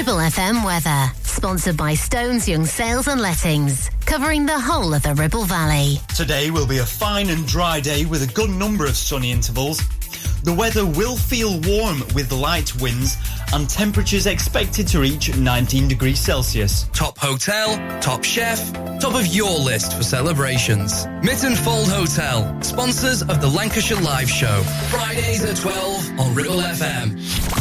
Ribble FM weather. Sponsored by Stones Young Sales and Lettings. Covering the whole of the Ribble Valley. Today will be a fine and dry day with a good number of sunny intervals. The weather will feel warm with light winds and temperatures expected to reach 19 degrees Celsius. Top hotel, top chef, top of your list for celebrations. Mytton Fold Hotel, sponsors of the Lancashire Live Show. Fridays at 12 on Ribble FM.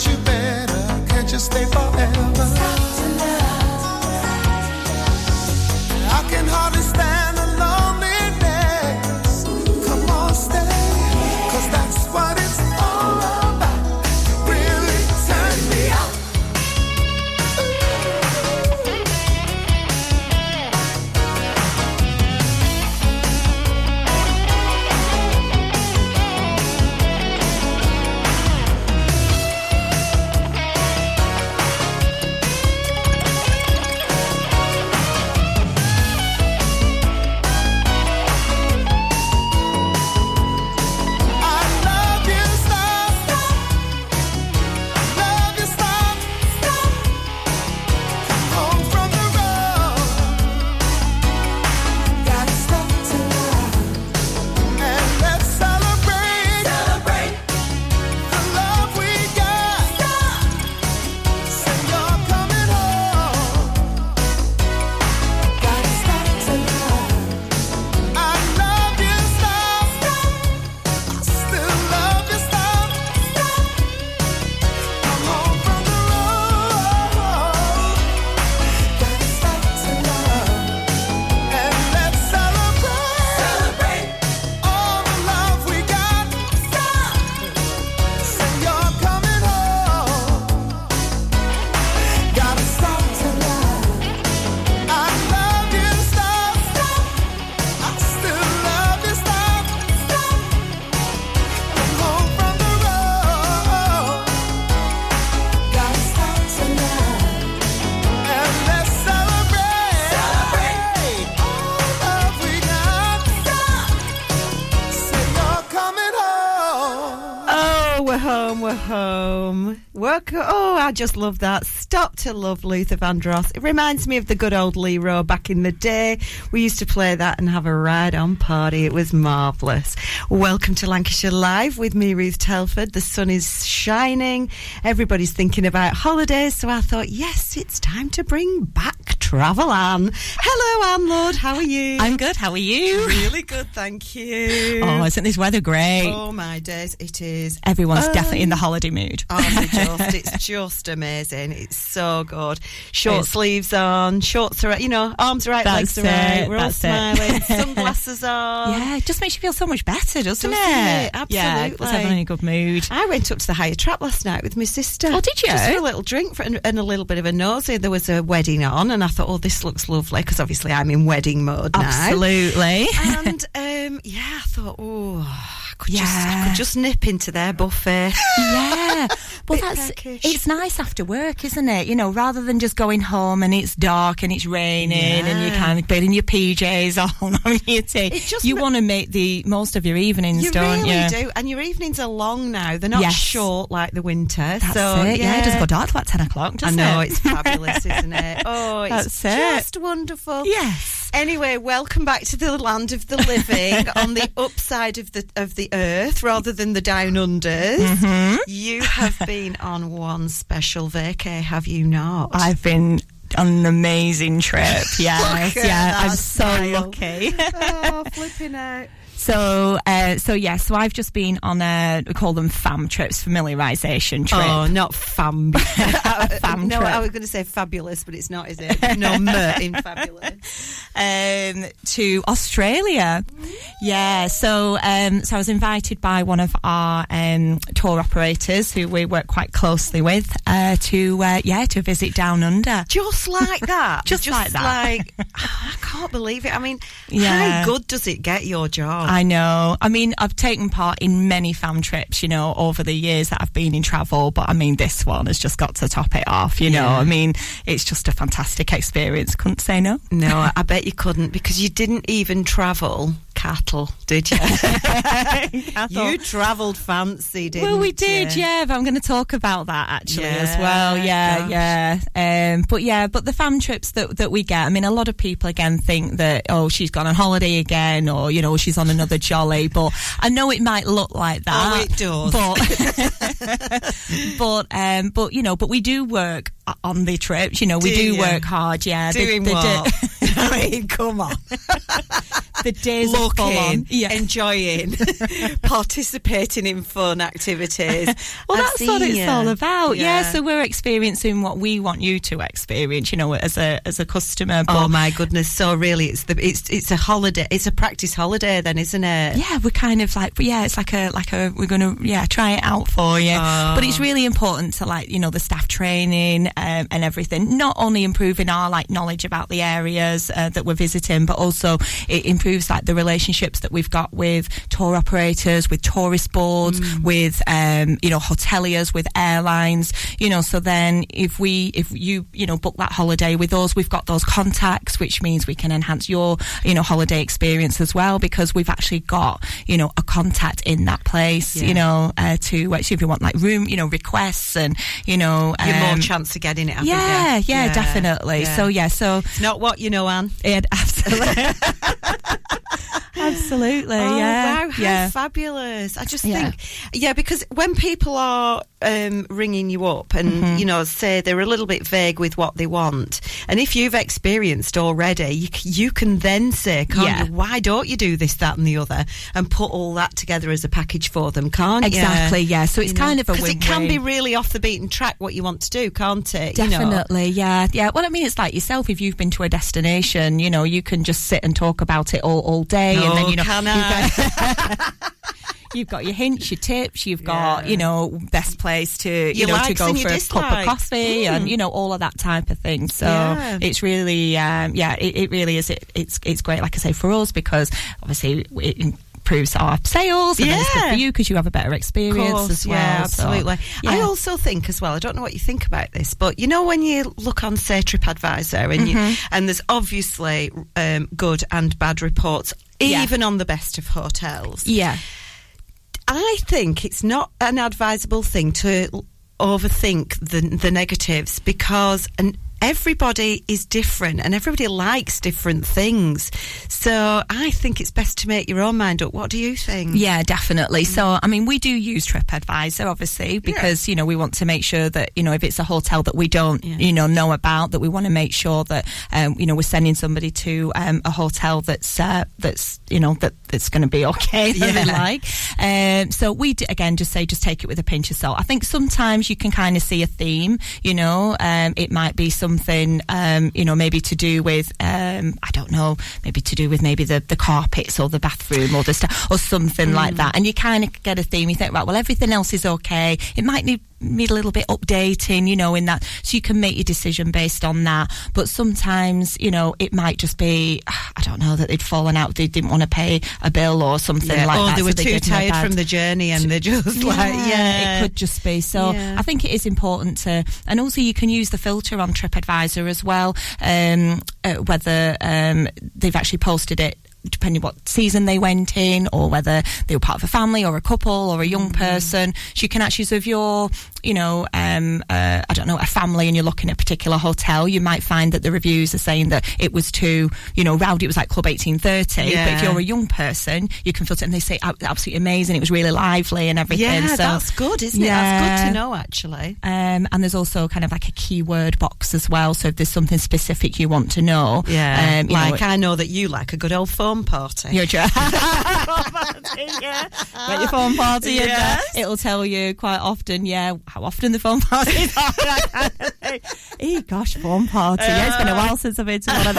you better. Can't you stay far? Work. Oh, I just love that. Stop to love Luther Vandross. It reminds me of the good old Leroy back in the day. We used to play that and have a ride on party. It was marvellous. Welcome to Lancashire Live with me, Ruth Telford. The sun is shining. Everybody's thinking about holidays, so I thought, yes, it's time to bring back Travel Anne. Hello, Anne Lord. How are you? I'm good. How are you? Really good, thank you. Oh, isn't this weather great? Oh my days, it is. Everyone's Um, definitely in the holiday mood. Oh, it's just amazing. It's so good. Short It's- sleeves on, shorts are, you know, arms are out, legs are it, We're all smiling, sunglasses on. yeah, it just makes you feel so much better, doesn't, Doesn't it? it? Yeah, Absolutely. everyone in a good mood. I went up to the Higher Trapp last night with my sister. Oh, did you? Just for a little drink for, and, and a little bit of a nosy. There was a wedding on, and I thought, oh, this looks lovely because obviously I'm in wedding mode now. Absolutely. And um, yeah, I thought, oh, Could just, I Yeah. could just nip into their buffet. yeah. Well, that's peckish. it's nice after work, isn't it? You know, rather than just going home and it's dark and it's raining and you're kind of putting your PJs on having your tea. You ma- want to make the most of your evenings, You don't really you? do, and your evenings are long now. They're not Yes. short like the winter. That's so it. Yeah. it doesn't go dark till about ten o'clock, I know it? it's fabulous, isn't it? Oh, it's That's it. just wonderful. Yes. Anyway, welcome back to the land of the living on the upside of the of the earth rather than the down unders. Mm-hmm. You have been on one special vacay, have you not? I've been on an amazing trip. Yes, at yeah, I'm so smile. lucky. oh, flipping out. So, uh, so yeah, so I've just been on a we call them FAM trips, familiarisation trip. Oh, not fam. Fam no, trip. I was going to say fabulous, but it's not, is it? No, in fabulous. um, to Australia. Yeah, so um, so I was invited by one of our um, tour operators who we work quite closely with uh, to uh, yeah to visit Down Under. Just like that. Just like that. like, I can't believe it. I mean, Yeah. how good does it get your job? I know. I mean, I've taken part in many fam trips, you know, over the years that I've been in travel, but I mean, this one has just got to top it off, you know. Yeah. I mean, it's just a fantastic experience. Couldn't say no. no, I bet you couldn't because you didn't even travel cattle, did you? you travelled fancy, didn't Well, we did, you? yeah. But I'm going to talk about that actually as well. Yeah, gosh. yeah. Um, but yeah, but the fam trips that that we get. I mean, a lot of people again think that oh, she's gone on holiday again, or you know, she's on another jolly. But I know it might look like that. Oh, it does. But but um, but you know, but we do work on the trips. You know, we Do do you? work hard. Yeah, Doing the, what? the- I mean, come on. the days are Yeah. enjoying, participating in fun activities. Well, I've that's what it's all about. Yeah. Yeah. so we're experiencing what we want you to experience, you know, as a as a customer. Oh my goodness! So really, it's the it's it's a holiday. It's a practice holiday, then, isn't it? yeah, we're kind of like, yeah, it's like a like a we're gonna yeah try it out for you. Oh. But it's really important to like you know the staff training um, and everything. Not only improving our like knowledge about the areas uh, that we're visiting, but also it improves like the relationships that we've got with tour operators, with tourist boards, Mm. with um, you know hoteliers, with airlines. You know, so then if we if you you know book that holiday with us, we've got those contacts, which means we can enhance your you know holiday experience as well because we've actually got you know a contact in that place. Yeah. You know, uh, to actually if you want like room you know requests and you know You're more um, chance of getting it. haven't yeah, yeah, definitely. yeah. So yeah, so It's not what you know, Anne. it absolutely, absolutely, Oh, yeah, wow, how yeah. fabulous. I just Yeah. think, yeah, because when people are um, ringing you up and, Mm-hmm. you know, say they're a little bit vague with what they want, and if you've experienced already, you, you can then say, can't Yeah. you, why don't you do this, that, and the other, and put all that together as a package for them, can't you? Exactly, yeah. So it's kind of a Because it can be really off the beaten track what you want to do, can't it? You know? Definitely, yeah, yeah. Well, I mean, it's like yourself. If you've been to a destination, you know, you can just sit and talk about it all, all day, and then Oh, you know, can you've got, you've got your hints, your tips, you've got Yeah. you know best place to you Your know to go for a cup of coffee, and you know all of that type of thing. So Yeah. it's really, um, yeah, it, it really is. It, it's it's great, like I say, for us because obviously it improves our sales, and then it's good for you because you have a better experience course, as well. Yeah, So, absolutely. I also think as well. I don't know what you think about this, but you know when you look on say TripAdvisor and Mm-hmm. and there's obviously um, good and bad reports, Yeah. even on the best of hotels. yeah. I think it's not an advisable thing to overthink the the negatives because and everybody is different and everybody likes different things. So I think it's best to make your own mind up. What do you think? Yeah, definitely. So, I mean, we do use TripAdvisor, obviously, because, you know, we want to make sure that, you know, if it's a hotel that we don't, Yeah. you know, know about, that we want to make sure that, um, you know, we're sending somebody to um, a hotel that's, uh, that's, you know, that, that's going to be okay, that Yeah. like. Um, so we, d- again, just say, just take it with a pinch of salt. I think sometimes you can kind of see a theme, you know, um, it might be something, um, you know, maybe to do with, um, I don't know, maybe to do with maybe the, the carpets or the bathroom or the stuff or something like that. And you kind of get a theme. You think, right, well, everything else is okay. It might need need a little bit updating, you know, in that, so you can make your decision based on that. But sometimes, you know, it might just be, I don't know, that they'd fallen out, they didn't want to pay a bill or something Yeah. like or that. they so were they too gave them a tired from the journey and they're just like, yeah. it could just be. So Yeah. I think it is important to, and also you can use the filter on TripAdvisor as well, um, uh, whether um, they've actually posted it. Depending what season they went in, or whether they were part of a family or a couple or a young person, so you can actually. So if you're, you know, um, uh, I don't know, a family, and you're looking at a particular hotel, you might find that the reviews are saying that it was too, you know, rowdy. It was like Club 1830. But if you're a young person, you can filter, and they say absolutely amazing. It was really lively and everything. yeah, so, that's good, isn't it? That's good to know, actually. um, and there's also kind of like a keyword box as well. So if there's something specific you want to know, Yeah, um, like know, I know that you like a good old phone party. you're Get your phone party in there. Yes. It'll tell you quite often, yeah, how often the phone parties are. that kind of gosh, phone party. yeah, it's been a while since I've been to one of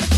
them.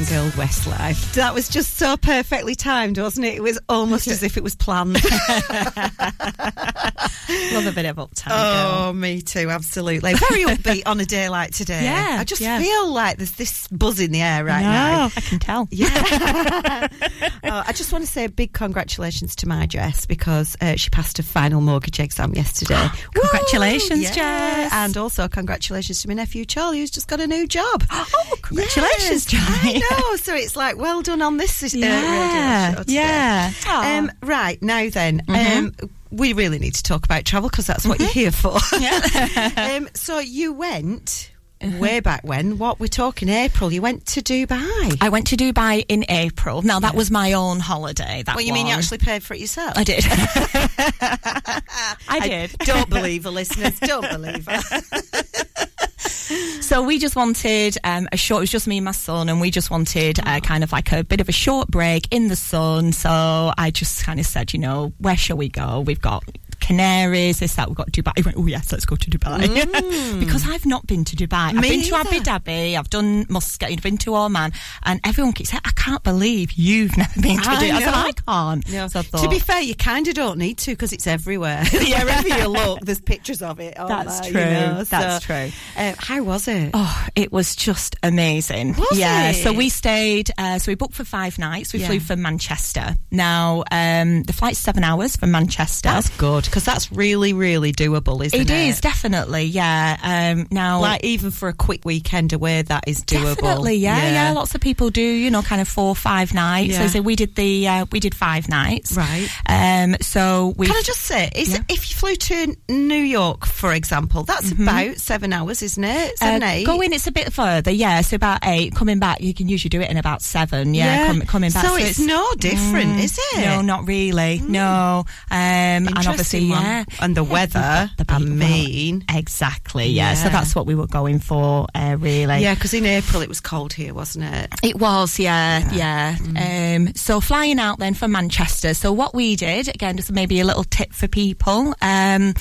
Uptown Girl Westlife. That was just so perfectly timed, wasn't it? It was almost as if it was planned. Love a bit of girl. Oh, me too, absolutely. Very upbeat on a day like today. Yeah, I just yeah. feel like there's this buzz in the air right No, now. I can tell. Yeah. oh, I just want to say a big congratulations to my Jess because uh, she passed her final mortgage exam yesterday. Congratulations, Woo! Yeah. Jess. And also congratulations to my nephew Charlie who's just got a new job. Oh, congratulations, Yes, I Charlie. know. So it's like, well done on this uh, Yeah, show yeah. Um, right, now then. Um, we really need to talk about travel because that's what you're here for. um, so you went way back when. What we're talking April. You went to Dubai. I went to Dubai in April. Now that was my own holiday. That what you mean you actually paid for it yourself? I did. I did. Don't believe her, listeners. Don't believe her. So we just wanted um, a short. It was just me and my son, and we just wanted uh, kind of like a bit of a short break in the sun. So I just kind of said, you know, where shall we go? We've got. Canaries, this, that, we've got to Dubai. He went, oh yes, let's go to Dubai. because I've not been to Dubai. I've Me been to Abu. Dhabi, I've done Muscat, I've been to Oman, and everyone keeps saying, I can't believe you've never been to I Dubai. I said. I can't. No. So I to be fair, you kind of don't need to because it's everywhere. yeah, wherever you look, there's pictures of it. That's there, true. You know, That's so, true. Uh, how was it? Oh, it was just amazing. Was yeah. it? So we stayed. Uh, so we booked for five nights. We Yeah. flew from Manchester. Now um, the flight's seven hours from Manchester. That's good because that's really, really doable, isn't it? it is definitely. Yeah. Um, now. Like even for a quick weekend away, that is doable. Definitely, yeah, yeah, Lots of people do, you know, kind of four, five nights. Yeah. So, so we did the, uh, we did five nights, Right. Um, so we Can I just say, is Yeah. if you flew to New York, for example, that's about seven hours, isn't it? Seven, Uh, eight. Going, it's a bit further, yeah. So about eight. Coming back, you can usually do it in about seven. Yeah, com- coming back. So, it's, no different, Mm, is it? Mm. No, not really. No, um, and obviously, Interesting one. yeah, And the Yeah, weather, the- the I beat- well, mean. exactly. Yeah. So that's what we were going for, uh, really. Yeah, because in April it was cold here, wasn't it? It was, yeah, yeah. Mm. Um, so flying out then from Manchester. So what we did, again, just maybe a little tip for people. Um,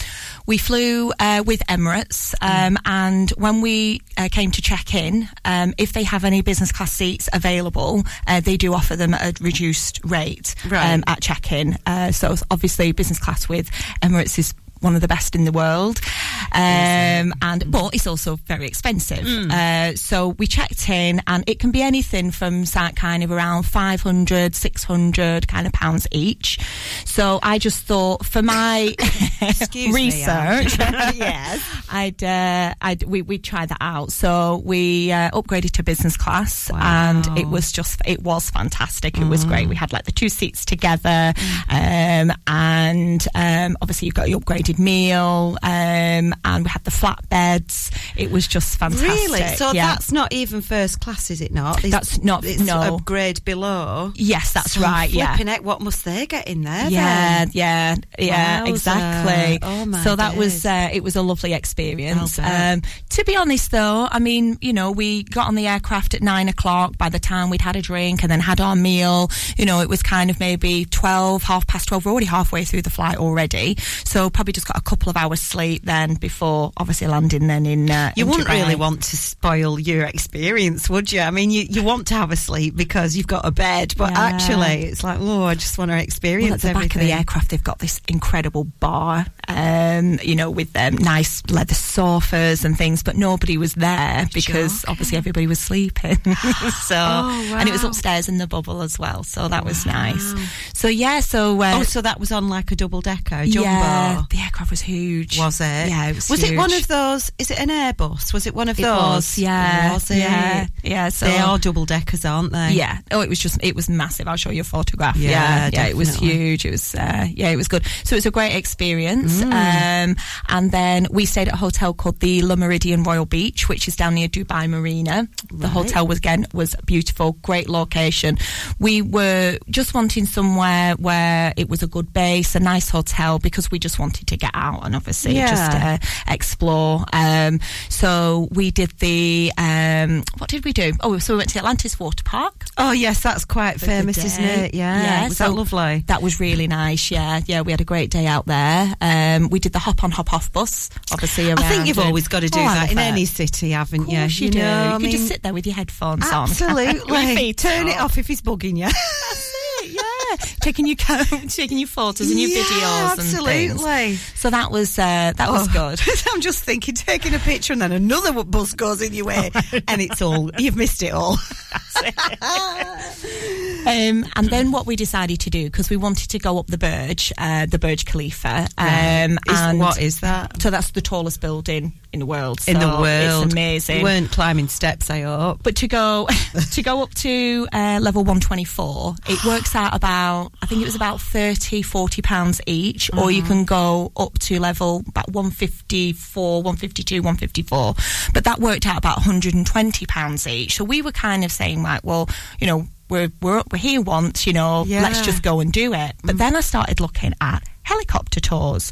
we flew uh, with Emirates, Mm. um, and when we uh, came to check in, um, if they have any business class seats available, uh, they do offer them at a reduced rate Right. um, at check in. Uh, so obviously, business class with Emirates is one of the best in the world, um, and but it's also very expensive. Uh, so we checked in, and it can be anything from kind of around 500, 600 kind of pounds each. So I just thought for my research, Yes. I'd, uh, I'd we we try that out. So we uh, upgraded to business class, and it was just it was fantastic. It was great. We had like the two seats together, um, and um, obviously you've got your upgraded meal, um, and we had the flatbeds. It was just fantastic. Really? So yeah. that's not even first class, is it not? It's- That's not- It's no. a grade below. yes, that's So right. Yeah. Heck, what must they get in there? Yeah, then? yeah, yeah, Wowza. exactly. Oh, my so that was uh, it was a lovely experience. Um, to be honest, though, I mean, you know, we got on the aircraft at nine o'clock. By the time we'd had a drink and then had our meal, you know, it was kind of maybe twelve, half past twelve. We're already halfway through the flight already, so probably just got a couple of hours sleep then before obviously landing then in. Uh, You in wouldn't Dubai. really want to spoil your experience, would you? I mean, you, you want to have a sleep because you've got a bed, but Yeah. actually, it's like, oh, I just want to experience Well, at the back of the aircraft, they've got this incredible bar, um, you know, with um, nice leather sofas and things, but nobody was there because obviously everybody was sleeping. so, Oh, and it was upstairs in the bubble as well, so that was nice. So yeah, so uh, Oh, so that was on like a double decker, jumbo. yeah, the aircraft was huge. Was it? Yeah, it was. Was it one of those? Is it an Airbus? Was it one of It those? was, yeah, Was it? yeah, yeah. So they are double deckers, aren't they? Yeah. Oh, it was just it was massive. I'll show you a photograph. Yeah, Yeah, yeah. It was huge. It was uh, yeah, it was good. So it was a great experience. Mm. Um, and then we stayed at a hotel called the Le Meridien Royal Beach, which is down near Dubai Marina. The hotel was again was beautiful, great location. We were just wanting somewhere where it was a good base, a nice hotel, because we just wanted to get out and obviously Yeah. just uh, explore. Um, so we did the um, what did we do? Oh, so we went to the Atlantis Water Park. Oh yes, that's quite famous, isn't it? Yeah. Was so that lovely? That was really nice. Yeah, yeah. We had a great day out there. Um, we did the hop on, hop off bus. Obviously, I think you've always got to do Oh, that in it. any city, haven't you? you, do. know, you I mean, just sit there with your headphones on. Absolutely. Turn it off if he's bugging you. taking your co- taking your photos and your Yeah, videos. Absolutely. So that was uh, that was Oh, good. I'm just thinking, taking a picture and then another bus goes in your way, and it's all you've missed it all. Um, and then what we decided to do because we wanted to go up the Burj, uh, the Burj Khalifa. Um, Is- and what is that? So that's the tallest building in the world. in the world, it's amazing. You weren't climbing steps, I hope. But to go to go up to uh, level 124, it works out about I think it was about 30, 40 pounds each, or you can go up to level about 154, 152, 154. But that worked out about 120 pounds each. So we were kind of saying like, well, you know, we're we're we're here once, you know, Yeah. let's just go and do it. But then I started looking at helicopter tours.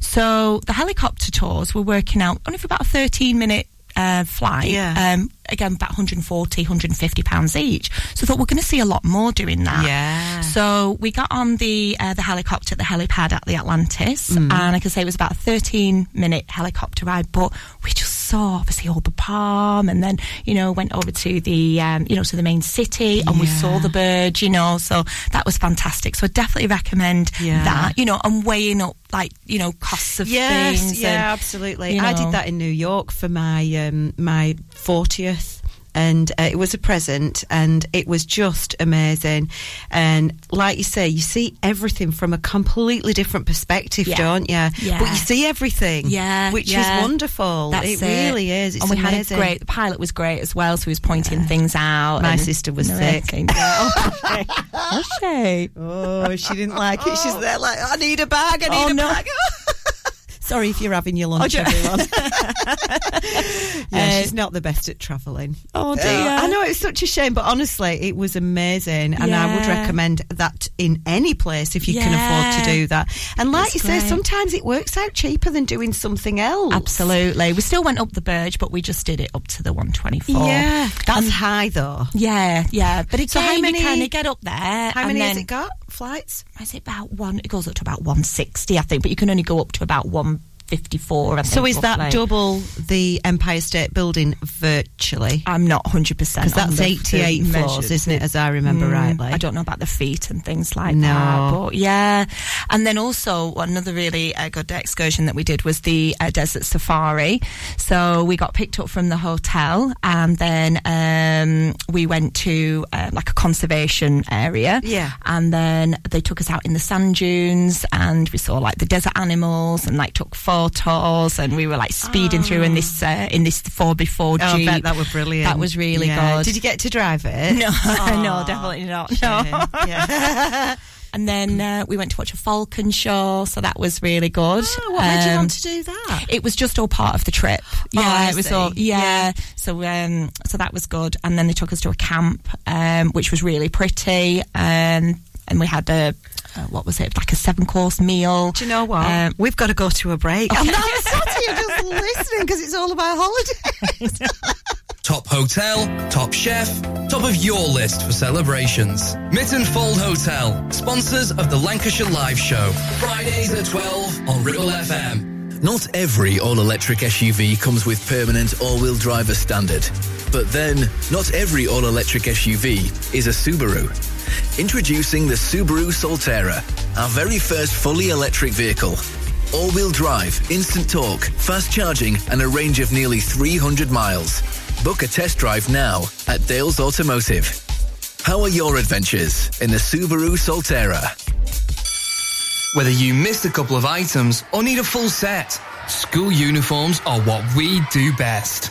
So the helicopter tours were working out only for about a 13 minute uh, flight. Yeah. Um, again, about 140, 150 pounds each. So I thought we're going to see a lot more doing that. Yeah. So we got on the uh, the helicopter, the helipad at the Atlantis, Mm. and I can say it was about a 13 minute helicopter ride, but we just saw obviously all the palm and then, you know, went over to the, um, you know, to the main city and we saw the bird, you know, so that was fantastic. So I definitely recommend Yeah. that, you know, and weighing up like, you know, costs of Yes, things. yeah, and, absolutely. you I did that in New York for my um, my fortieth. And uh, it was a present, and it was just amazing. And like you say, you see everything from a completely different perspective, Yeah. don't you? Yeah. But you see everything, Yeah, which yeah. is wonderful. That's it really is. It's and we amazing. had a great. The pilot was great as well, so he was pointing things out. My sister was sick. Oh, was she? Oh, she didn't like it. She's there like, I need a bag. I need Oh, a no. bag. Sorry if you're having your lunch, Oh, everyone. yeah, Uh, she's not the best at travelling. Oh, dear. I know it's such a shame, but honestly, it was amazing, and I would recommend that in any place if you can afford to do that. And like It's you say, sometimes it works out cheaper than doing something else. Absolutely. We still went up the Burj, but we just did it up to the 124. Yeah, that's And- high though. Yeah, yeah. But again, So how many- you kind of get up there. How many then, has it got? flights. Is it about one? It goes up to about 160, I think, but you can only go up to about one 54. so is roughly. that double the Empire State Building virtually? I'm not 100 percent because that's 88 floors, isn't it? As I remember mm, rightly. I don't know about the feet and things like no. that, but yeah. And then also another really uh, good excursion that we did was the uh, desert safari. So we got picked up from the hotel, and then um, we went to uh, like a conservation area. Yeah, and then they took us out in the sand dunes, and we saw like the desert animals, and like took photos and we were like speeding through in this uh, in this 4x4 Oh, I Jeep. bet that was brilliant. That was really Yeah. good. Did you get to drive it? No, no, definitely not. shame. No. Yeah. And then uh, we went to watch a falcon show, so that was really good. Oh, what made you Um, want to do that? It was just all part of the trip. Yeah, Oh, it was all yeah. Yeah. So um, so that was good. And then they took us to a camp, um, which was really pretty. Um, and we had a uh, what was it like a seven course meal. Do you know what? Um, We've got to go to a break. I'm not sat here just listening because it's all about holidays. Top hotel, top chef, top of your list for celebrations. Mytton Fold Hotel, sponsors of the Lancashire Live Show. Fridays at 12 on Ribble FM. Not every all-electric SUV comes with permanent all-wheel drive as standard. But then, not every all-electric SUV is a Subaru. Introducing the Subaru Solterra, our very first fully electric vehicle. All-wheel drive, instant torque, fast charging, and a range of nearly 300 miles. Book a test drive now at Dales Automotive. How are your adventures in the Subaru Solterra? Whether you missed a couple of items or need a full set, school uniforms are what we do best.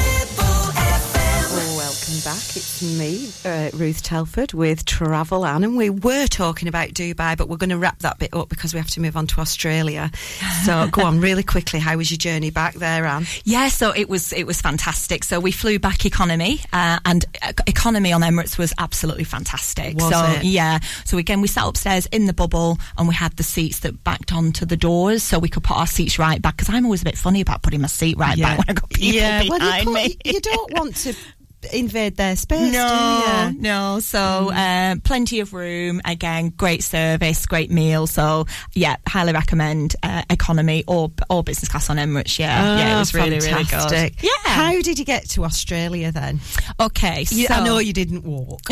Back. It's me, uh, Ruth Telford, with Travel Anne, and we were talking about Dubai, but we're going to wrap that bit up because we have to move on to Australia. So, go on really quickly. How was your journey back there, Anne? Yeah, so it was it was fantastic. So we flew back economy, uh, and economy on Emirates was absolutely fantastic. Was so it? yeah, so again we sat upstairs in the bubble, and we had the seats that backed onto the doors, so we could put our seats right back. Because I'm always a bit funny about putting my seat right back when I got people yeah. behind well, you, me. you don't want to invade their space, No, no. So um, plenty of room. Again, great service, great meal. So yeah, highly recommend uh, economy or or business class on Emirates. Yeah, yeah, it Ah, was really really fantastic. good. Yeah. How did you get to Australia then? Okay, so You- I know you didn't walk.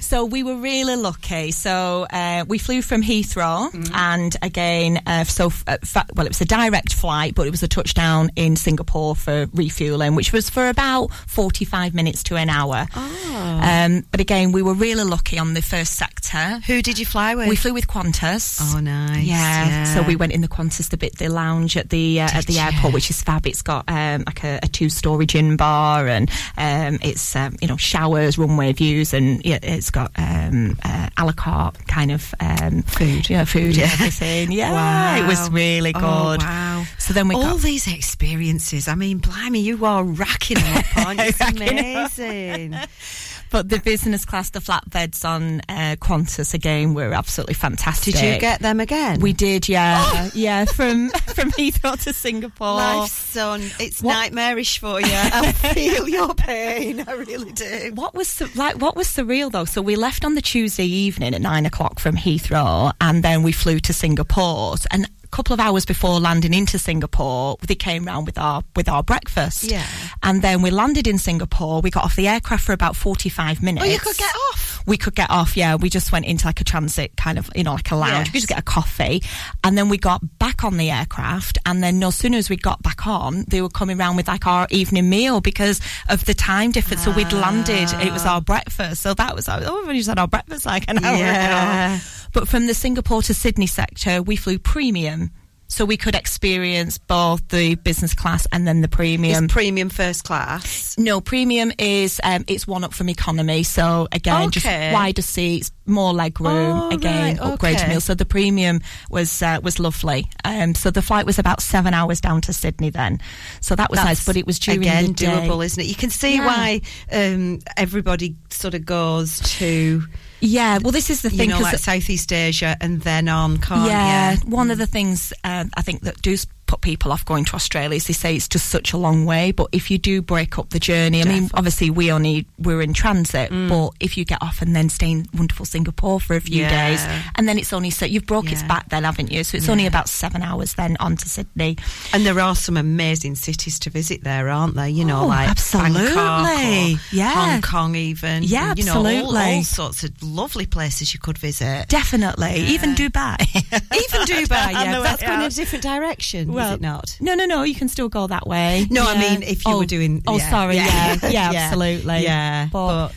So we were really lucky. So uh, we flew from Heathrow, and again, uh, so uh, well, it was a direct flight, but it was a touchdown in Singapore for refueling, which was for about forty-five minutes to an hour. Um, but again, we were really lucky on the first sector. Who did you fly with? We flew with Qantas. Oh, nice. Yeah. Yeah. So we went in the Qantas, the bit, the lounge at the uh, at the airport, you? which is fab. It's got um, like a, a two-story gin bar, and um, it's um, you know showers, runway views, and yeah, it's got um, uh, a la carte kind of um, Food. yeah, food Yeah. and everything. Yeah, Wow. it was really good. Oh, wow. So then we All got these experiences. I mean, blimey, you are racking them up, aren't you? It's Racking 'em up. amazing. but the business class, the flatbeds on uh, Qantas again were absolutely fantastic. Did you get them again? We did, yeah, yeah, from from Heathrow to Singapore. Life's son, it's What- nightmarish for you. I feel your pain. I really do. What was like? What was surreal though? So we left on the Tuesday evening at nine o'clock from Heathrow, and then we flew to Singapore. And couple of hours before landing into Singapore, they came round with our with our breakfast. Yeah. And then we landed in Singapore. We got off the aircraft for about forty five minutes. Oh, you could get off. We could get off. Yeah, we just went into like a transit kind of, you know, like a lounge. We could just get a coffee, and then we got back on the aircraft. And then no sooner as we got back on, they were coming round with like our evening meal because of the time difference. So we'd landed. It was our breakfast. So that was our, oh, we just had our breakfast like an hour Yeah. ago. But from the Singapore to Sydney sector, we flew premium. So we could experience both the business class and then the premium. It's premium first class. No, premium is um, it's one up from economy. So again, just wider seats, more leg room. Oh, again, right, upgrade okay. meal. So the premium was uh, was lovely. Um, so the flight was about seven hours down to Sydney then. So that was nice, but it was during again the day. doable, isn't it? You can see Yeah. why um, everybody sort of goes to Yeah, well, this is the you thing know 'cause like Southeast Asia and then on, can't yeah, you? one of the things um, I think that do put people off going to Australia is they say it's just such a long way. But if you do break up the journey, I mean, obviously we only we're in transit, but if you get off and then stay in wonderful Singapore for a few Mm. Yeah. days, and then it's only so you've broke its Yeah. back then, haven't you? So it's only about seven hours then on to Sydney. And there are some amazing cities to visit there, aren't there? You know, Oh, like absolutely. Yeah. Hong Kong, even. Yeah, you know, all, absolutely. all sorts of lovely places you could visit. Definitely, even Dubai. Even Dubai, yeah, that's going in a different direction, is it not? No, no, no. You can still go that way. No, I mean if you Oh, were doing. Oh, yeah, sorry. Yeah, yeah, yeah, absolutely. yeah. But, But,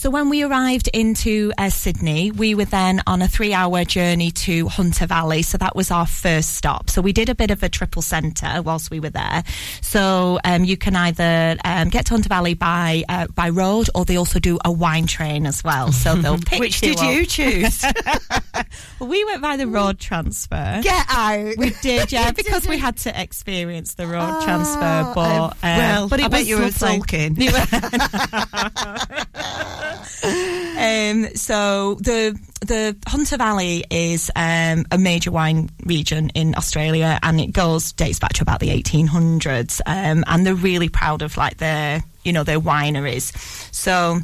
So when we arrived into uh, Sydney, we were then on a three-hour journey to Hunter Valley. So that was our first stop. So we did a bit of a triple centre whilst we were there. So um, you can either um, get to Hunter Valley by uh, by road, or they also do a wine train as well. So they'll pick Which you did you choose? We went by the road transfer. Get out. We did, yeah, because we had to experience the road Oh, transfer. But uh, well, but I bet you were sulking. Um, so the the Hunter Valley is um, a major wine region in Australia, and it goes dates back to about the 1800s. Um, and they're really proud of like their you know their wineries. So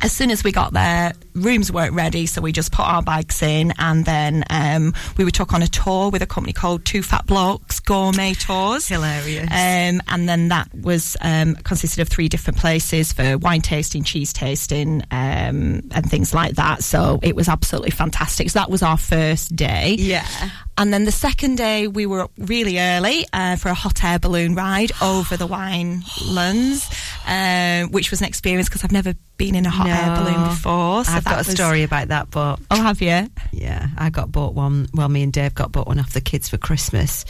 as soon as we got there, rooms weren't ready, so we just put our bags in, and then um, we were took on a tour with a company called Two Fat Blokes Gourmet Tours. Hilarious. Um, and then that was um, consisted of three different places for wine tasting, cheese tasting, um, and things like that. So it was absolutely fantastic. So that was our first day. Yeah. And then the second day, we were up really early uh, for a hot air balloon ride over the winelands, um, which was an experience because I've never been in a hot air balloon before. So I've that got a was- story about that, but Oh, have you? yeah, I got bought one. Well, me and Dave got bought one off the kids for Christmas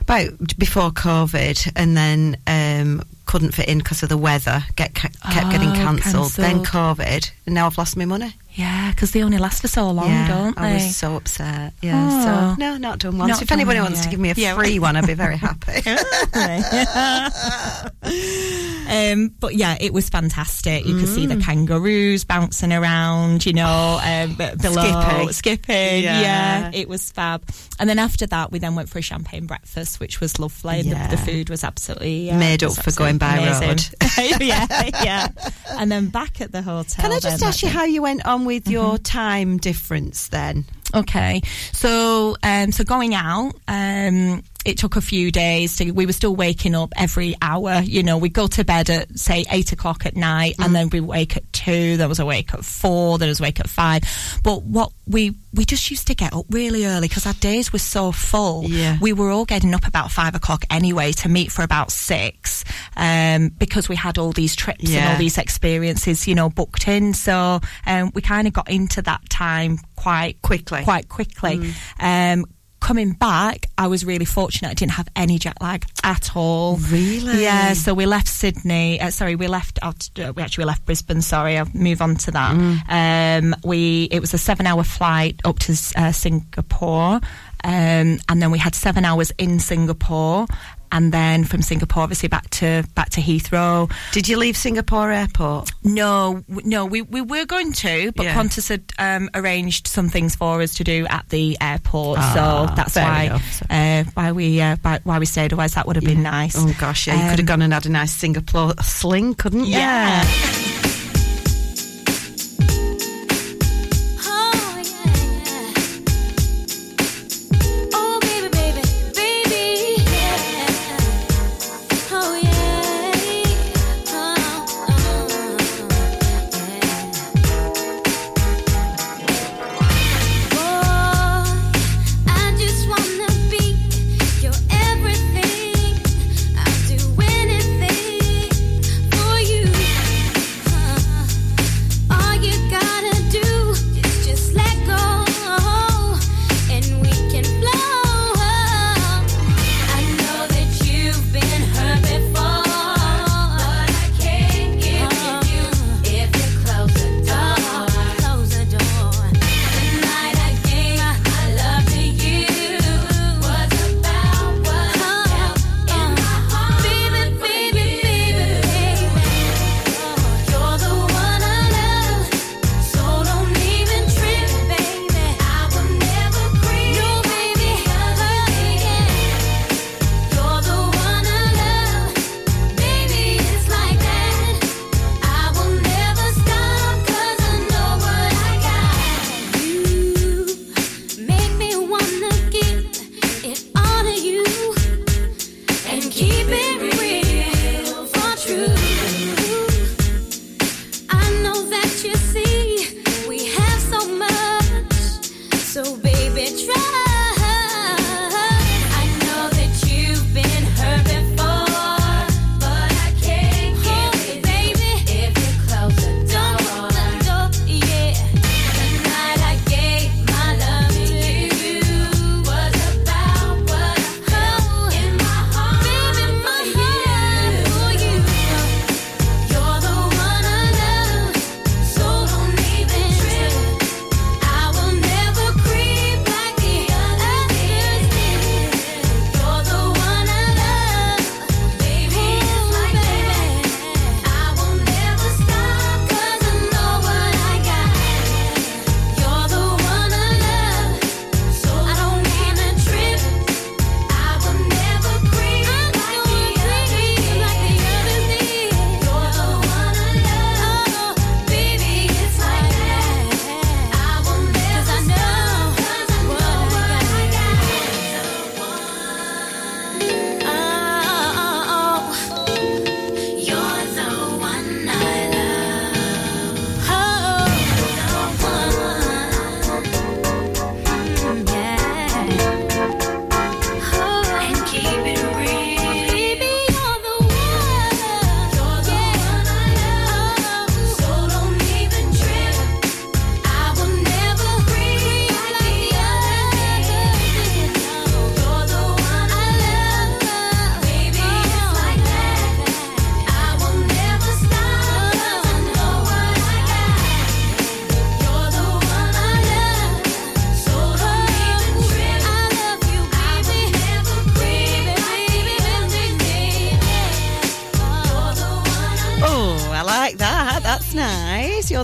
about before COVID, and then um, couldn't fit in because of the weather. Get kept getting Oh, cancelled. Then. COVID, and now I've lost my money. Yeah, because they only last for so long, yeah, don't they? I was so upset. Yeah, Oh. so no, not done one. Not So if anybody done wants to give me a Yeah. free one, I'd be very happy. um, but yeah, it was fantastic. You could see the kangaroos bouncing around, you know, um, below, Skipping. skipping. Yeah. Yeah. it was fab. And then after that, we then went for a champagne breakfast, which was lovely. Yeah. The, the food was absolutely uh, Made was up for going by absolutely road. yeah, yeah. And then back at the hotel. Can I just then, ask you how you went on with your time difference then? Okay, so um, so going out, um, it took a few days. To, we were still waking up every hour. You know, we'd go to bed at say eight o'clock at night, and then we wake at two. There was a wake at four. There was a wake at five. But what we we just used to get up really early because our days were so full. Yeah. we were all getting up about five o'clock anyway to meet for about six, um, because we had all these trips and all these experiences, you know, booked in. So um, we kind of got into that time quite Quickly. Quite quickly. Um, coming back, I was really fortunate. I didn't have any jet lag at all. Really? Yeah. So we left Sydney. Uh, sorry, we left. Uh, we actually left Brisbane. Sorry, I'll move on to that. Um, we it was a seven-hour flight up to uh, Singapore, um, and then we had seven hours in Singapore. And then from Singapore, obviously back to back to Heathrow. Did you leave Singapore Airport? No, no, we, we were going to, but Yeah. Qantas had um, arranged some things for us to do at the airport, Ah, so that's why uh, why we uh, why, why we stayed. Otherwise, that would have been nice. Oh gosh, yeah, you could have Um, gone and had a nice Singapore sling, couldn't you? Yeah.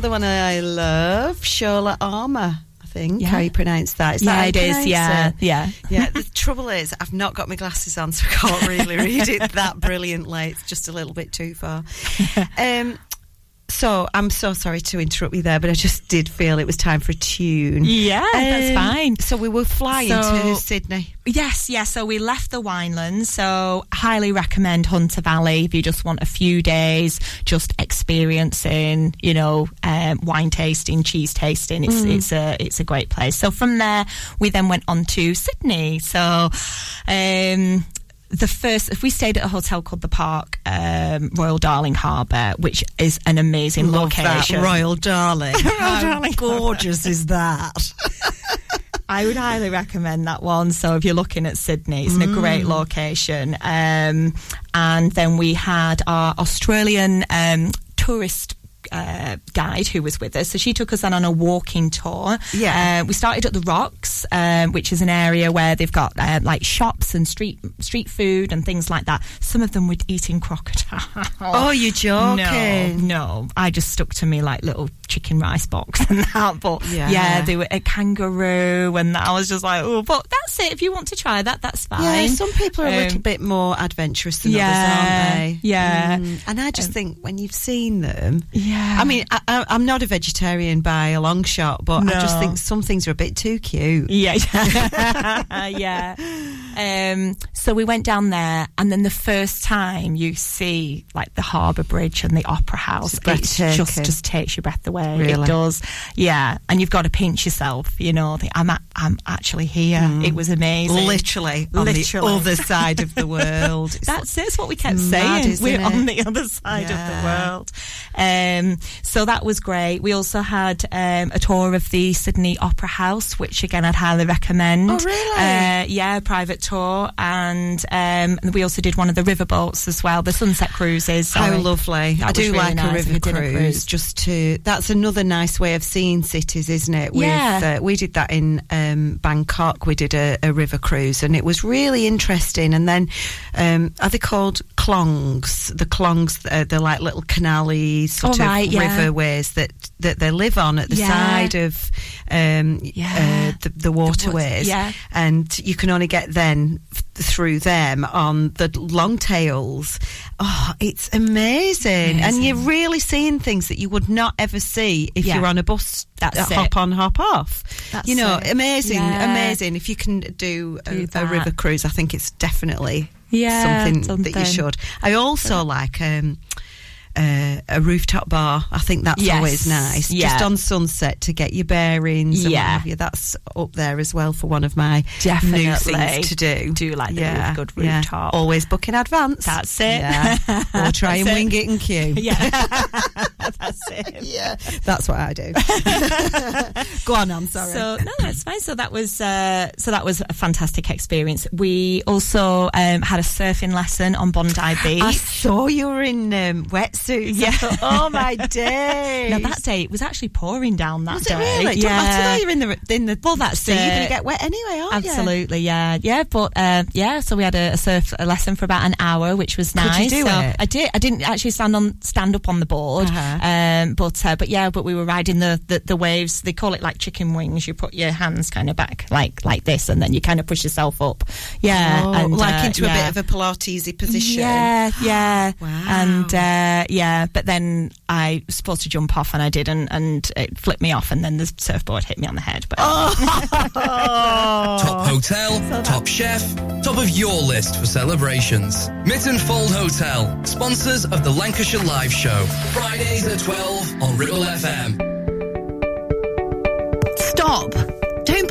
The one I love. Shola Ama, I think. Yeah. How you pronounce that? Is yeah, that it is. Yeah, it? yeah. Yeah, the trouble is, I've not got my glasses on, so I can't really read it that brilliantly. It's just a little bit too far. Um, so I'm so sorry to interrupt you there, but I just did feel it was time for a tune. Yeah, that's Um, fine. So we were flying So- to Sydney. Yes, yes. So we left the winelands. So highly recommend Hunter Valley if you just want a few days, just experiencing, you know, um, wine tasting, cheese tasting. It's it's a it's a great place. So from there, we then went on to Sydney. So. Um, the first, if we stayed at a hotel called the Park, um, Royal Darling Harbour, which is an amazing Love that location. Royal Darling. How Darling. gorgeous is that? I would highly recommend that one. So if you're looking at Sydney, it's in a great location. Um, and then we had our Australian um, tourist. Uh, guide who was with us, so she took us then on a walking tour. Yeah. uh, we started at the Rocks, um, which is an area where they've got uh, like shops and street street food and things like that. Some of them were eating crocodile. Oh, you're joking. No, no, I just stuck to me like little chicken rice box and that. But Yeah. yeah, they were a kangaroo, and I was just like, oh, but that's it. If you want to try that, that's fine. Yeah, some people are a little Um, bit more adventurous than yeah, others, aren't they? yeah. Mm, And I just think when you've seen them, Yeah. I mean, I, I, I'm not a vegetarian by a long shot, but I just think some things are a bit too cute. Yeah, yeah. Um, so we went down there, and then the first time you see like the Harbour Bridge and the Opera House, it just just takes your breath away. Really? It does. Yeah, and you've got to pinch yourself. You know, think, I'm a- I'm actually here. It was amazing. Literally on Literally. the other side of the world. That's. It's what we kept Mad, saying. We're it? on the other side Yeah. of the world. Um, so that was great. We also had um, a tour of the Sydney Opera House, which again I'd highly recommend. Oh, really? Uh, yeah, private tour, and um, we also did one of the riverboats as well, the sunset cruises. How lovely! That I do really like nice, a river cruise, cruise. Just to that's another nice way of seeing cities, isn't it? With, Yeah. uh, we did that in um, Bangkok. We did a, a river cruise, and it was really interesting. And then, um, are they called clongs? The clongs, uh, they're like little canally sort Oh, of right, yeah. riverways that that they live on at the Yeah. side of um, Yeah. uh, the, the waterways. yeah. and you can only get then through them on the long tails. Oh, it's amazing. And you're really seeing things that you would not ever see if Yeah. you're on a bus. That's it. hop on, hop off. That's you know, it. amazing, Yeah. amazing. If you can do, a, Do a that. river cruise, I think it's definitely Yeah, something, that you should. I also like. Um, uh, a rooftop bar. I think that's Yes. always nice. Yeah. Just on sunset to get your bearings and what Yeah. have you. That's up there as well for one of my Definitely. new things to do. Do like the roof- good yeah. rooftop. Always book in advance. That's it. Yeah. or try and That's wing it. it and queue. Yeah, that's it. Yeah, that's what I do. Go on, I'm sorry. So no, that's fine. So that was uh, so that was a fantastic experience. We also um, had a surfing lesson on Bondi Beach. I saw you were in um, wetsuits. Yeah. Thought, oh my day. now that day it was actually pouring down that was day. really? Don't matter. You're in the in the Well, that's sea. You're gonna get wet anyway, aren't you? Absolutely, yeah, yeah. But uh, yeah, so we had a, a surf a lesson for about an hour, which was you nice. do so it? I did. I didn't actually stand on stand up on the board, Uh-huh. um, but uh, but yeah, but we were riding the, the the waves. They call it like chicken wings. You put your hands kind of back like like this, and then you kind of push yourself up. Yeah, Oh, and, like uh, into yeah. a bit of a Pilatesy position. Yeah, yeah. Wow. And uh, yeah, but then I was supposed to jump off and I didn't, and it flipped me off, and then the surfboard hit me on the head. But oh. Top hotel, top chef, top of your list for celebrations. Mytton Fold Hotel, sponsors of the Lancashire Live Show. Fridays at 12 on Ribble FM. Stop!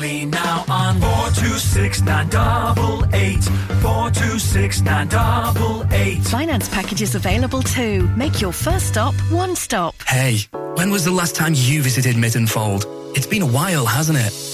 only now on 426988. 426988. Finance packages available too. Make your first stop one stop. Hey, when was the last time you visited Mytton Fold? It's been a while, hasn't it?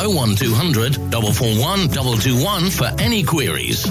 01200 441 221 for any queries.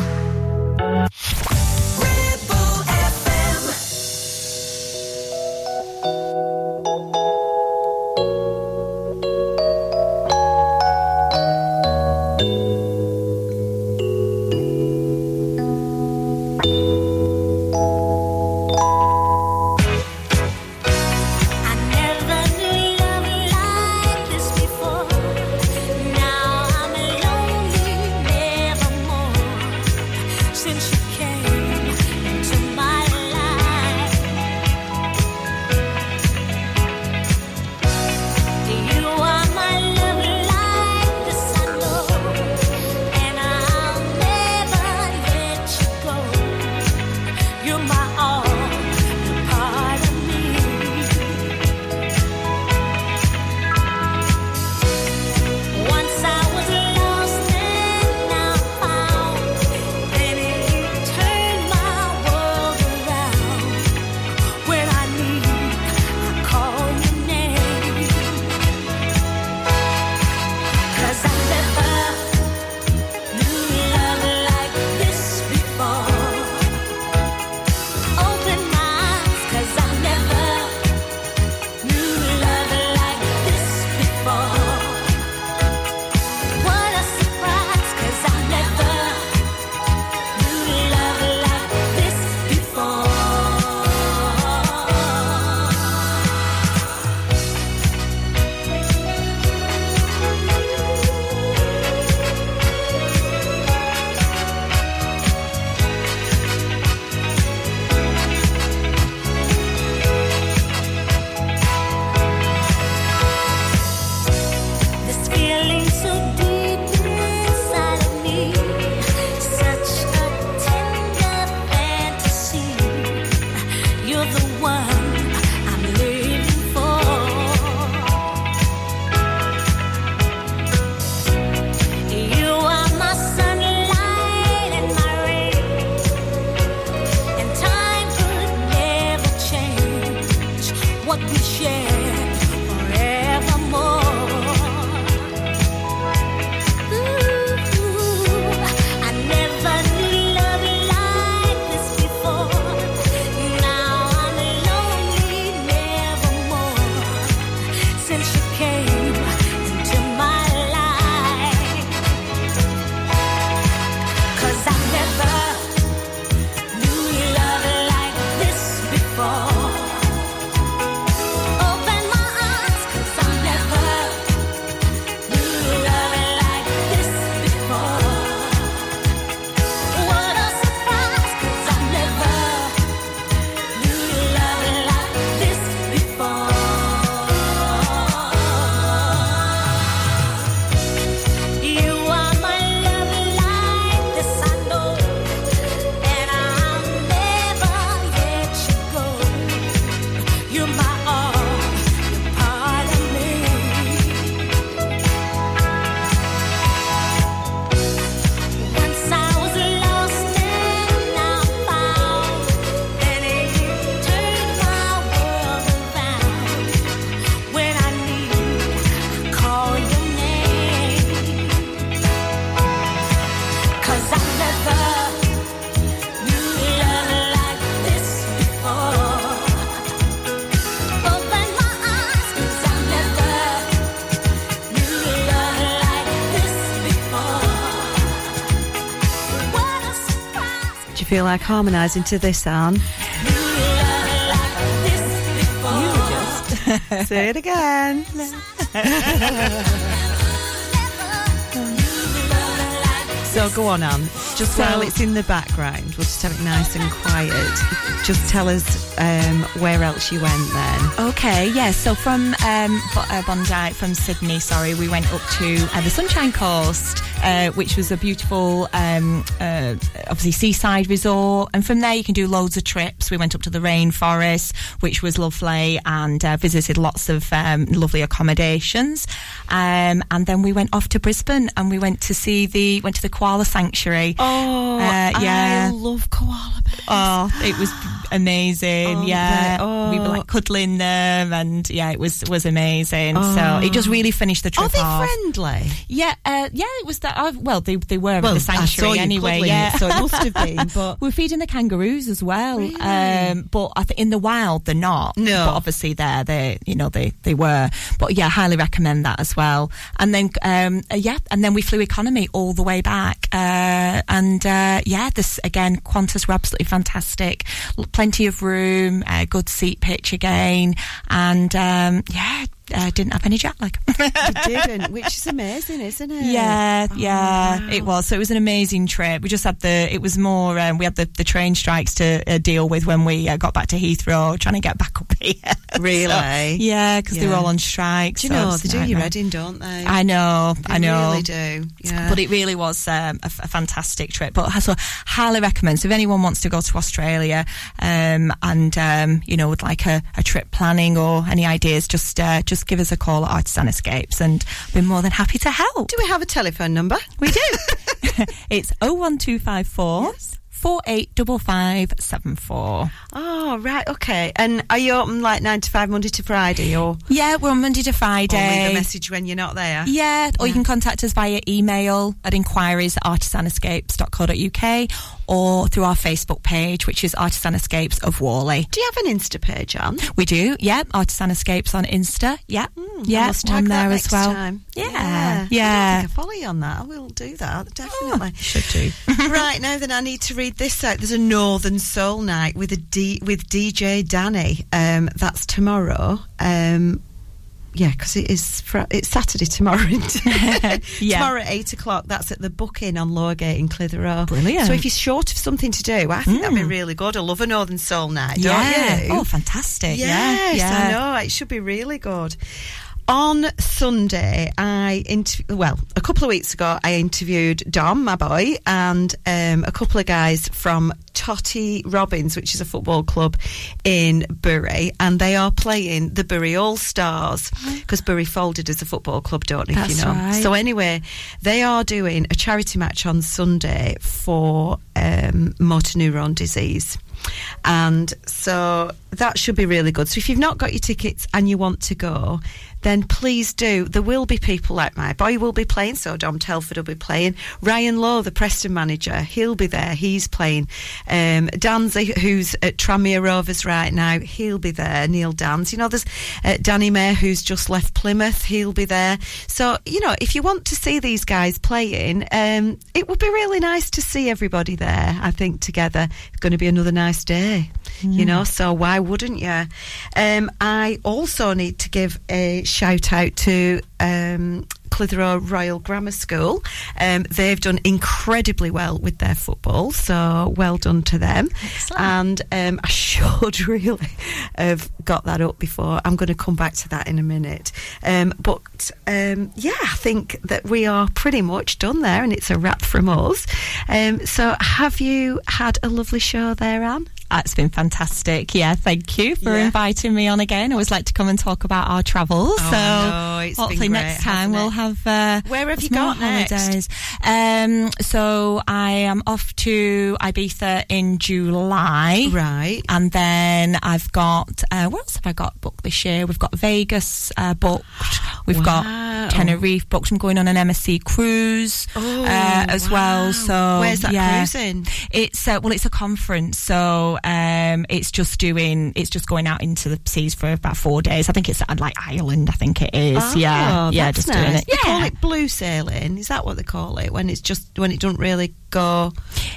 Feel like harmonising to this, Anne? Say it again. so go on, Anne. Just So- while it's in the background, we'll just have it nice and quiet. Just tell us um, where else you went then. Okay, yeah. So from um, uh, Bondi, from Sydney, sorry, we went up to uh, the Sunshine Coast, uh, which was a beautiful, um, uh, obviously seaside resort. And from there, you can do loads of trips. We went up to the rainforest, which was lovely, and uh, visited lots of um, lovely accommodations. Um, and then we went off to Brisbane, and we went to see the went to the koala sanctuary. Oh, Uh, yeah. I love koala bears. Oh, it was amazing. Oh, yeah, they- we were oh. like cuddling them, and yeah, it was was amazing. Oh. So it just really finished the trip Are they off. friendly? Yeah, uh, yeah, it was that. Uh, well, they they were Well, at the I sanctuary anyway. Yeah, it, so it must have been, but- we're feeding the kangaroos as well. Um, but I think in the wild they're not. No. but obviously there they you know they they were. But yeah, highly recommend that as well. And then um, uh, yeah, and then we flew economy all the way back. Uh, and uh, yeah, this again, Qantas were absolutely fantastic. Plenty of room, uh, good seat pitch again, and um, yeah, uh, didn't have any jet lag. You didn't, which is amazing, isn't it? Yeah, Oh, yeah, wow. it was. So it was an amazing trip. We just had the. It was more. Um, we had the, the train strikes to uh, deal with when we uh, got back to Heathrow, trying to get back up here. Really? So, yeah, because they were all on strike. Do you so know, it's they do your nightmare. Reading, don't they? I know, They I know. They really do. Yeah. But it really was um, a, a fantastic trip. But I so highly recommend. So if anyone wants to go to Australia um, and um, you know would like a, a trip planning or any ideas, just uh, just give us a call at Artisan Escapes, and we're more than happy to help. do we have a telephone number? We do. it's 01254 485574. Oh, right, okay. And are you open like 9 to 5 Monday to Friday or, Yeah, we're on Monday to or leave Friday. a message when you're not there? Yeah, or you can contact us via email at inquiries at artisanescapes.co.uk or through our Facebook page, which is Artisan Escapes of Whalley. Do you have an Insta page, Anne? We do, yeah. Artisan Escapes on Insta, yeah. Hmm, I yeah, must on there as well. time. Yeah, yeah. I don't think I follow you on that. I will do that, definitely. Should do. right now, then I need to read this out. There's a Northern Soul Night with a D with DJ Danny. Um, that's tomorrow. Um, yeah, because it is fr- it's Saturday tomorrow. Yeah. Tomorrow at eight o'clock. That's at the Booking on Lowergate in Clitheroe. Brilliant. So if you're short of something to do, I think that'd be really good. I love a Northern Soul Night. yeah. Don't you? Oh, fantastic. Yes, yeah. yeah. I know. It should be really good. On Sunday, I interv- well, a couple of weeks ago, I interviewed Dom, my boy, and um, a couple of guys from Totty Robbins, which is a football club in Bury, and they are playing the Bury All Stars because Bury folded as a football club, don't they? That's you know. right. So anyway, they are doing a charity match on Sunday for um, motor neuron disease. And so that should be really good. So if you've not got your tickets and you want to go, then please do. There will be people like my boy will be playing, so Dom Telford will be playing. Ryan Lowe, the Preston manager, he'll be there. He's playing. Um, Danzy, who's at Tranmere Rovers right now, he'll be there. Neil Danns. You know, there's uh, Danny Mayor, who's just left Plymouth. He'll be there. So, you know, if you want to see these guys playing, um, it would be really nice to see everybody there, I think, together. It's going to be another nice day, you know, so why wouldn't you? Um, I also need to give a shout out to um, Clitheroe Royal Grammar School. Um, they've done incredibly well with their football, so well done to them. And um, I should really have got that up before. I'm going to come back to that in a minute. Um, but um, yeah, I think that we are pretty much done there, and it's a wrap from us. Um, so, have you had a lovely show there, Anne? It's been fantastic. Yeah, thank you for Yeah. inviting me on again. I always like to come and talk about our travels. Oh, so I know, it's been hopefully great, next time we'll have. Uh, Where have you got next? holidays. Um, so I am off to Ibiza in July. Right. And then I've got uh, what else have I got booked this year? We've got Vegas uh, booked. We've Wow. got Tenerife booked. I'm going on an MSC cruise Oh, uh, as wow. well. So Where's that yeah. cruising? It's uh, well, it's a conference, so um, it's just doing, it's just going out into the seas for about four days. I think it's at like Ireland. I think it is. Oh, yeah, yeah, just nice. doing it. They call Yeah, it blue sailing. Is that what they call it when it's just when it don't really go?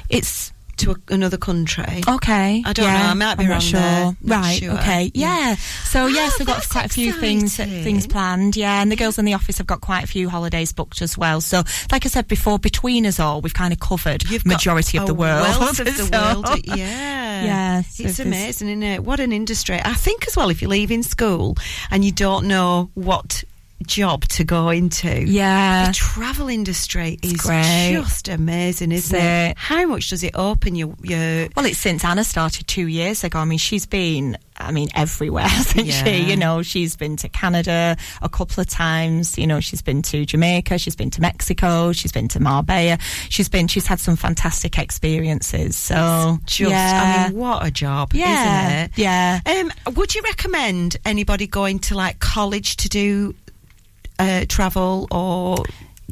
it's to a, another country. Okay. I don't yeah, know. I might be I'm wrong not sure. there. Not right. sure. Okay. Yeah. So ah, yes, Oh, we've got quite a few things uh, things planned. Yeah, and the girls in the office have got quite a few holidays booked as well. So, like I said before, between us all, we've kind of covered You've majority of the world. of the So- world. Yeah, Yeah, it's so amazing, isn't it? What an industry! I think as well, if you're leaving school and you don't know what job to go into, Yeah. the travel industry is just amazing, isn't Is it? it? How much does it open your your? Well, it's since Anna started two years ago. I mean, she's been, I mean, everywhere, hasn't Yeah. she? You know, she's been to Canada a couple of times. You know, she's been to Jamaica, she's been to Mexico, she's been to Marbella. She's been, she's had some fantastic experiences. So, Just, yeah. I mean, what a job, Yeah, isn't it? yeah. Um, would you recommend anybody going to like college to do uh, travel, or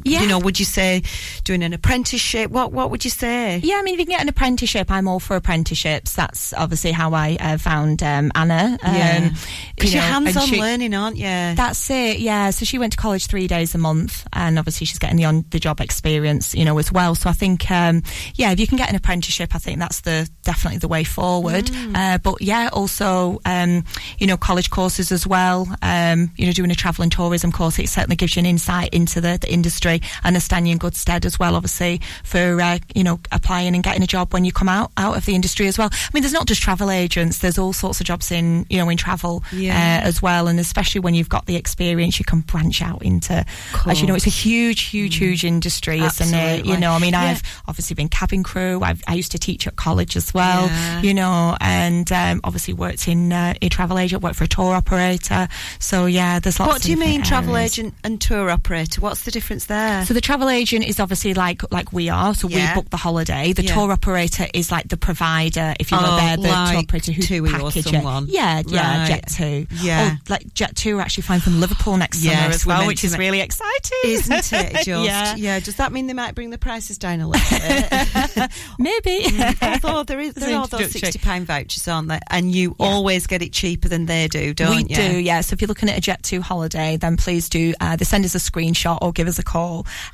Yeah. you know, would you say doing an apprenticeship? What What would you say? Yeah, I mean, if you can get an apprenticeship, I'm all for apprenticeships. That's obviously how I uh, found um, Anna. Um, Yeah. Because you you're hands-on she- learning, aren't you? That's it, yeah. So she went to college three days a month, and obviously she's getting the on the job experience, you know, as well. So I think, um, yeah, if you can get an apprenticeship, I think that's the definitely the way forward. Mm. Uh, but yeah, also, um, you know, college courses as well. Um, you know, doing a travel and tourism course, it certainly gives you an insight into the, the industry and a stand you in good stead as well, obviously, for uh, you know applying and getting a job when you come out out of the industry as well. I mean, there's not just travel agents. There's all sorts of jobs in you know in travel Yeah. uh, as well, and especially when you've got the experience, you can branch out into. As you know, it's a huge, huge, huge industry, isn't it? You know, I mean, Yeah. I've obviously been cabin crew. I've, I used to teach at college as well. Yeah. You know, and um, obviously worked in uh, a travel agent, worked for a tour operator. So yeah, there's lots. What do you mean, different travel agent and tour operator? What's the difference there? So the travel agent is obviously like like we are. So Yeah. we book the holiday. The Yeah. tour operator is like the provider. If you know, Oh, they're the tour operator who TUI package it. Yeah, yeah, Right. Jet Two. Yeah. oh, like Jet Two are actually flying from Liverpool next summer as well, which is really exciting, Isn't it? Just yeah, yeah. Does that mean they might bring the prices down a little bit? maybe. Mm. Although there is there are those sixty pound vouchers, aren't there? And you always get it cheaper than they do, don't we you? do, yeah. So if you're looking at a Jet 2 holiday, then please do uh, either send us a screenshot or give us a call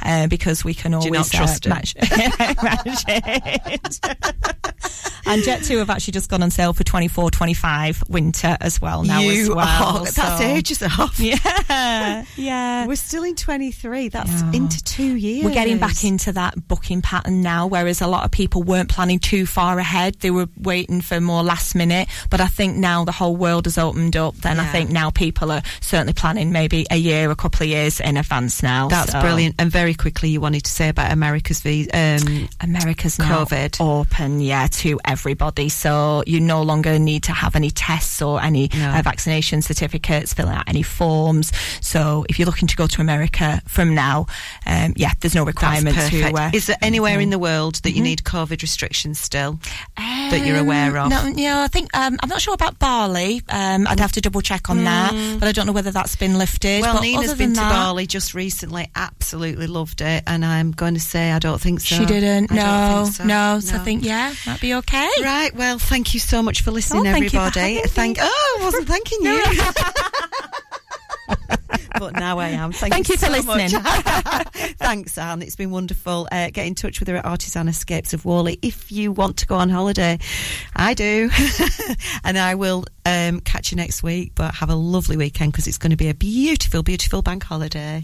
uh, because we can always you not trust uh, match, match it. and Jet 2 have actually just gone on sale for 24 25 winter as well now you as well. are, that's ages off. Yeah, yeah. We're still in twenty three. That's Yeah. into two years. We're getting back into that booking pattern now, whereas a lot of people weren't planning too far ahead. They were waiting for more last minute. But I think now the whole world has opened up, then I think now people are certainly planning maybe a year, a couple of years in advance now. That's So- brilliant. And very quickly, you wanted to say about America's visa. Um, America's now COVID. open, yeah, to everybody. So you no longer need to have any tests or any No. uh, vaccination certificates, filling out any forms. So if you're looking to go to America from now, um, yeah, there's no requirement to. Uh, Is there anywhere in the world that you Mhm. need COVID restrictions still that you're aware of? Um, No, yeah, I think um, I'm not sure about Bali. Um, I'd have to double check on that, but I don't know whether that's been lifted. Well, but Nina's been to that- Bali just recently. Absolutely loved it, and I'm going to say I don't think so. She didn't. No, so. no. So I think yeah, that'd be okay. Right. Well, thank you so much for listening, Oh, thank you for everybody. me. Thank. Oh, I wasn't thanking you. but now I am. Thank, Thank you for so listening. Thanks, Anne. It's been wonderful. Uh, get in touch with her at Artisan Escapes of Whalley if you want to go on holiday. I do, and I will um, catch you next week. But have a lovely weekend because it's going to be a beautiful, beautiful bank holiday.